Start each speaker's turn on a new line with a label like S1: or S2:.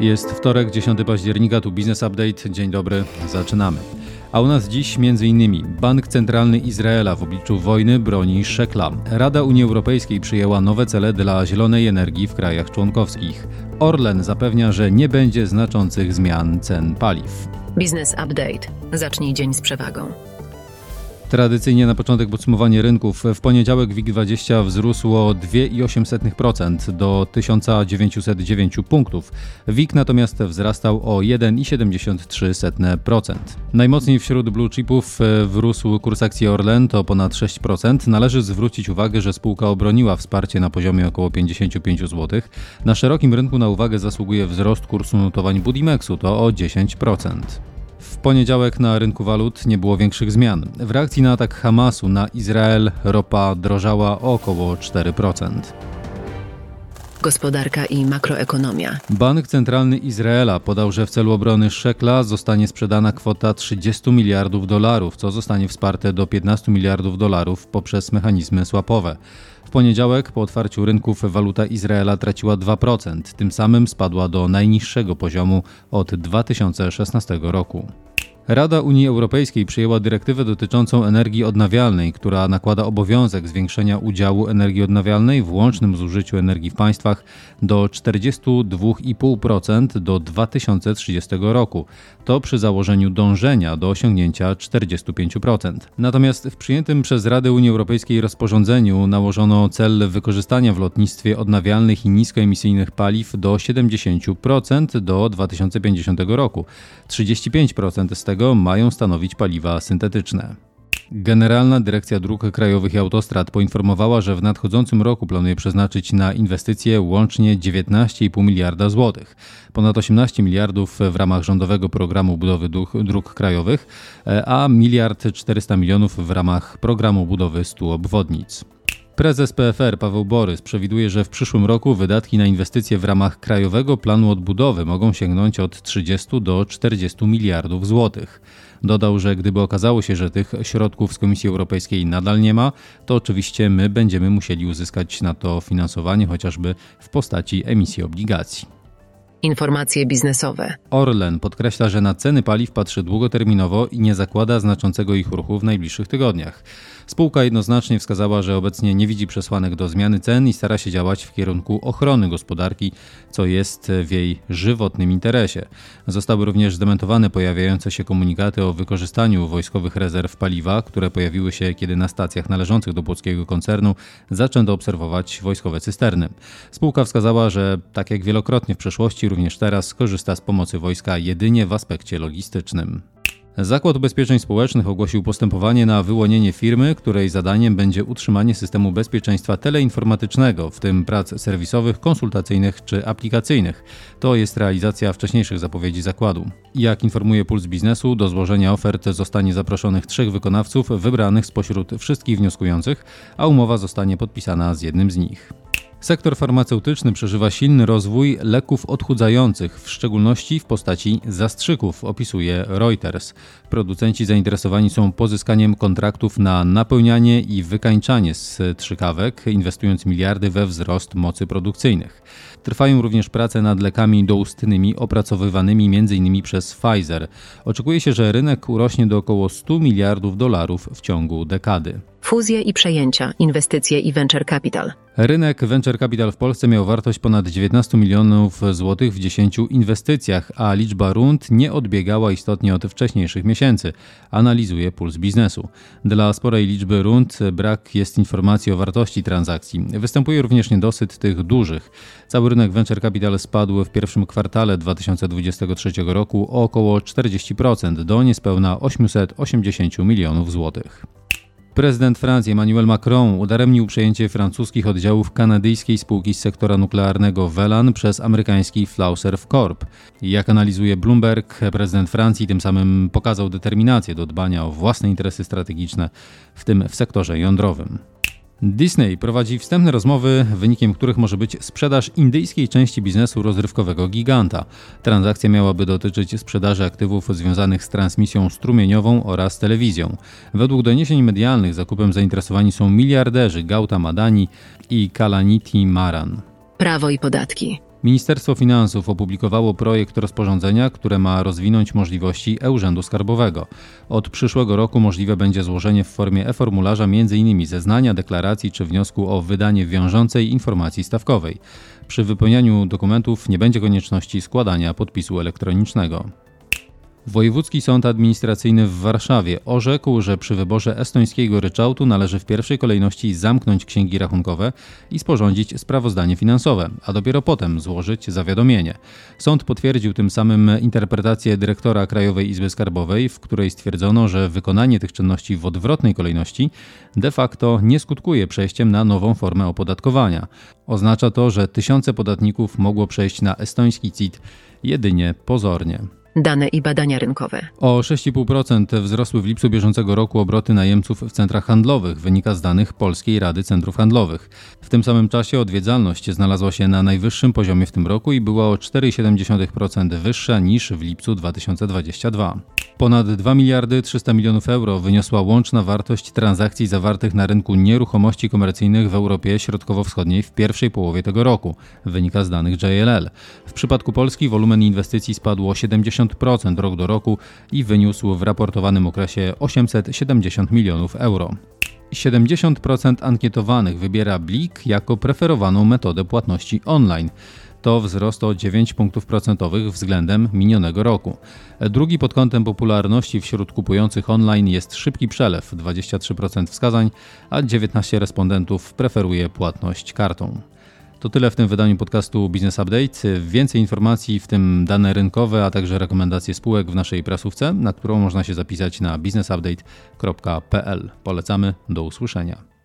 S1: Jest wtorek, 10 października, tu Business Update. Dzień dobry, zaczynamy. A u nas dziś m.in. Bank Centralny Izraela w obliczu wojny broni szekla. Rada Unii Europejskiej przyjęła nowe cele dla zielonej energii w krajach członkowskich. Orlen zapewnia, że nie będzie znaczących zmian cen paliw.
S2: Business Update. Zacznij dzień z przewagą.
S1: Tradycyjnie na początek podsumowanie rynków. W poniedziałek WIG20 wzrósł o 2,8% do 1909 punktów. WIG natomiast wzrastał o 1,73%. Najmocniej wśród blue chipów e, wrósł kurs akcji Orlen to ponad 6%. Należy zwrócić uwagę, że spółka obroniła wsparcie na poziomie około 55 zł. Na szerokim rynku na uwagę zasługuje wzrost kursu notowań Budimexu to o 10%. W poniedziałek na rynku walut nie było większych zmian. W reakcji na atak Hamasu na Izrael ropa drożała o około 4%.
S2: Gospodarka i makroekonomia.
S1: Bank Centralny Izraela podał, że w celu obrony szekla zostanie sprzedana kwota 30 miliardów dolarów, co zostanie wsparte do 15 miliardów dolarów poprzez mechanizmy słapowe. W poniedziałek po otwarciu rynków waluta Izraela traciła 2%, tym samym spadła do najniższego poziomu od 2016 roku. Rada Unii Europejskiej przyjęła dyrektywę dotyczącą energii odnawialnej, która nakłada obowiązek zwiększenia udziału energii odnawialnej w łącznym zużyciu energii w państwach do 42,5% do 2030 roku. To przy założeniu dążenia do osiągnięcia 45%. Natomiast w przyjętym przez Radę Unii Europejskiej rozporządzeniu nałożono cel wykorzystania w lotnictwie odnawialnych i niskoemisyjnych paliw do 70% do 2050 roku. 35% z tego mają stanowić paliwa syntetyczne. Generalna Dyrekcja Dróg Krajowych i Autostrad poinformowała, że w nadchodzącym roku planuje przeznaczyć na inwestycje łącznie 19,5 miliarda złotych, ponad 18 miliardów w ramach rządowego programu budowy dróg, krajowych, a miliard 400 milionów w ramach programu budowy 100 obwodnic. Prezes PFR Paweł Borys przewiduje, że w przyszłym roku wydatki na inwestycje w ramach Krajowego Planu Odbudowy mogą sięgnąć od 30 do 40 miliardów złotych. Dodał, że gdyby okazało się, że tych środków z Komisji Europejskiej nadal nie ma, to oczywiście my będziemy musieli uzyskać na to finansowanie chociażby w postaci emisji obligacji.
S2: Informacje biznesowe.
S1: Orlen podkreśla, że na ceny paliw patrzy długoterminowo i nie zakłada znaczącego ich ruchu w najbliższych tygodniach. Spółka jednoznacznie wskazała, że obecnie nie widzi przesłanek do zmiany cen i stara się działać w kierunku ochrony gospodarki, co jest w jej żywotnym interesie. Zostały również zdementowane pojawiające się komunikaty o wykorzystaniu wojskowych rezerw paliwa, które pojawiły się, kiedy na stacjach należących do płockiego koncernu zaczęto obserwować wojskowe cysterny. Spółka wskazała, że tak jak wielokrotnie w przeszłości, również teraz korzysta z pomocy wojska jedynie w aspekcie logistycznym. Zakład Ubezpieczeń Społecznych ogłosił postępowanie na wyłonienie firmy, której zadaniem będzie utrzymanie systemu bezpieczeństwa teleinformatycznego, w tym prac serwisowych, konsultacyjnych czy aplikacyjnych. To jest realizacja wcześniejszych zapowiedzi zakładu. Jak informuje Puls Biznesu, do złożenia ofert zostanie zaproszonych trzech wykonawców wybranych spośród wszystkich wnioskujących, a umowa zostanie podpisana z jednym z nich. Sektor farmaceutyczny przeżywa silny rozwój leków odchudzających, w szczególności w postaci zastrzyków, opisuje Reuters. Producenci zainteresowani są pozyskaniem kontraktów na napełnianie i wykańczanie strzykawek, inwestując miliardy we wzrost mocy produkcyjnych. Trwają również prace nad lekami doustnymi opracowywanymi m.in. przez Pfizer. Oczekuje się, że rynek urośnie do około 100 miliardów dolarów w ciągu dekady.
S2: Fuzje i przejęcia, inwestycje i venture capital.
S1: Rynek venture capital w Polsce miał wartość ponad 19 milionów złotych w 10 inwestycjach, a liczba rund nie odbiegała istotnie od wcześniejszych miesięcy, analizuje Puls Biznesu. Dla sporej liczby rund brak jest informacji o wartości transakcji. Występuje również niedosyt tych dużych. Cały rynek venture capital spadł w pierwszym kwartale 2023 roku o około 40% do niespełna 880 milionów złotych. Prezydent Francji Emmanuel Macron udaremnił przejęcie francuskich oddziałów kanadyjskiej spółki z sektora nuklearnego Velan przez amerykański Flauser Corp. Jak analizuje Bloomberg, prezydent Francji tym samym pokazał determinację do dbania o własne interesy strategiczne, w tym w sektorze jądrowym. Disney prowadzi wstępne rozmowy, wynikiem których może być sprzedaż indyjskiej części biznesu rozrywkowego giganta. Transakcja miałaby dotyczyć sprzedaży aktywów związanych z transmisją strumieniową oraz telewizją. Według doniesień medialnych zakupem zainteresowani są miliarderzy Gautam Adani i Kalaniti Maran.
S2: Prawo i podatki.
S1: Ministerstwo Finansów opublikowało projekt rozporządzenia, które ma rozwinąć możliwości e-Urzędu Skarbowego. Od przyszłego roku możliwe będzie złożenie w formie e-formularza m.in. zeznania, deklaracji czy wniosku o wydanie wiążącej informacji stawkowej. Przy wypełnianiu dokumentów nie będzie konieczności składania podpisu elektronicznego. Wojewódzki Sąd Administracyjny w Warszawie orzekł, że przy wyborze estońskiego ryczałtu należy w pierwszej kolejności zamknąć księgi rachunkowe i sporządzić sprawozdanie finansowe, a dopiero potem złożyć zawiadomienie. Sąd potwierdził tym samym interpretację dyrektora Krajowej Izby Skarbowej, w której stwierdzono, że wykonanie tych czynności w odwrotnej kolejności de facto nie skutkuje przejściem na nową formę opodatkowania. Oznacza to, że tysiące podatników mogło przejść na estoński CIT jedynie pozornie.
S2: Dane i badania rynkowe.
S1: O 6,5% wzrosły w lipcu bieżącego roku obroty najemców w centrach handlowych, wynika z danych Polskiej Rady Centrów Handlowych. W tym samym czasie odwiedzalność znalazła się na najwyższym poziomie w tym roku i była o 4,7% wyższa niż w lipcu 2022. Ponad 2 miliardy 300 milionów euro wyniosła łączna wartość transakcji zawartych na rynku nieruchomości komercyjnych w Europie Środkowo-Wschodniej w pierwszej połowie tego roku, wynika z danych JLL. W przypadku Polski wolumen inwestycji spadł o 70% rok do roku i wyniósł w raportowanym okresie 870 milionów euro. 70% ankietowanych wybiera Blik jako preferowaną metodę płatności online to wzrost o 9 punktów procentowych względem minionego roku. Drugi pod kątem popularności wśród kupujących online jest szybki przelew 23% wskazań, a 19 respondentów preferuje płatność kartą. To tyle w tym wydaniu podcastu Business Update. Więcej informacji, w tym dane rynkowe, a także rekomendacje spółek w naszej prasówce, na którą można się zapisać na businessupdate.pl. Polecamy, do usłyszenia.